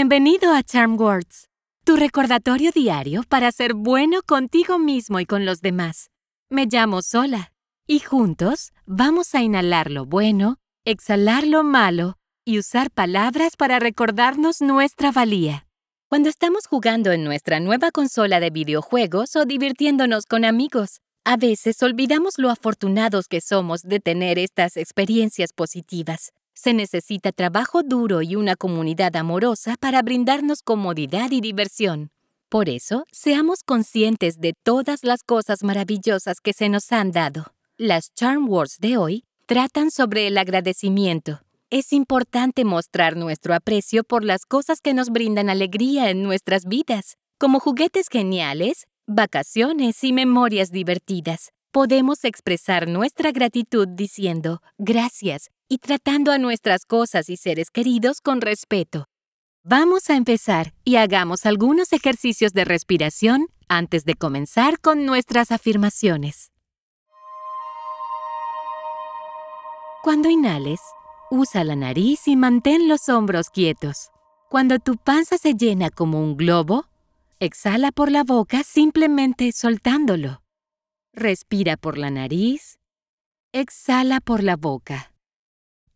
Bienvenido a Charm Words, tu recordatorio diario para ser bueno contigo mismo y con los demás. Me llamo Sola y juntos vamos a inhalar lo bueno, exhalar lo malo y usar palabras para recordarnos nuestra valía. Cuando estamos jugando en nuestra nueva consola de videojuegos o divirtiéndonos con amigos, a veces olvidamos lo afortunados que somos de tener estas experiencias positivas. Se necesita trabajo duro y una comunidad amorosa para brindarnos comodidad y diversión. Por eso, seamos conscientes de todas las cosas maravillosas que se nos han dado. Las Charm Words de hoy tratan sobre el agradecimiento. Es importante mostrar nuestro aprecio por las cosas que nos brindan alegría en nuestras vidas, como juguetes geniales, vacaciones y memorias divertidas. Podemos expresar nuestra gratitud diciendo gracias y tratando a nuestras cosas y seres queridos con respeto. Vamos a empezar y hagamos algunos ejercicios de respiración antes de comenzar con nuestras afirmaciones. Cuando inhales, usa la nariz y mantén los hombros quietos. Cuando tu panza se llena como un globo, exhala por la boca simplemente soltándolo. Respira por la nariz, exhala por la boca.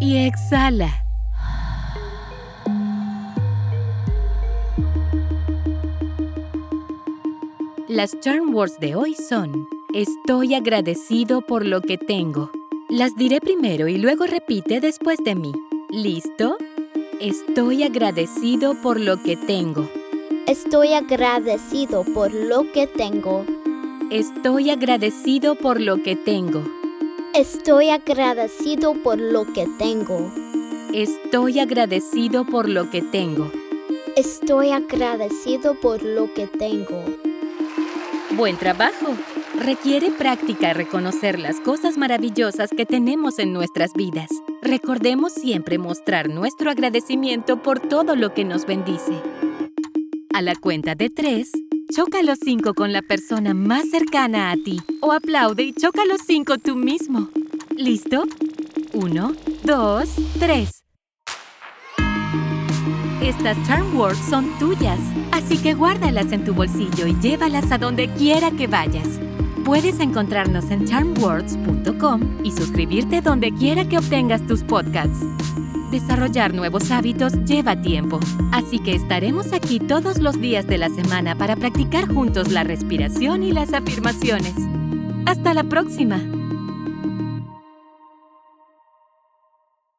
y exhala. Las charm words de hoy son Estoy agradecido por lo que tengo. Las diré primero y luego repite después de mí. ¿Listo? Estoy agradecido por lo que tengo. Estoy agradecido por lo que tengo. Estoy agradecido por lo que tengo. Estoy agradecido por lo que tengo. Estoy agradecido por lo que tengo. Estoy agradecido por lo que tengo. Buen trabajo. Requiere práctica reconocer las cosas maravillosas que tenemos en nuestras vidas. Recordemos siempre mostrar nuestro agradecimiento por todo lo que nos bendice. A la cuenta de tres, Choca los cinco con la persona más cercana a ti o aplaude y choca los cinco tú mismo. ¿Listo? Uno, dos, tres. Estas charm words son tuyas, así que guárdalas en tu bolsillo y llévalas a donde quiera que vayas. Puedes encontrarnos en charmwords.com y suscribirte donde quiera que obtengas tus podcasts. Desarrollar nuevos hábitos lleva tiempo, así que estaremos aquí todos los días de la semana para practicar juntos la respiración y las afirmaciones. Hasta la próxima.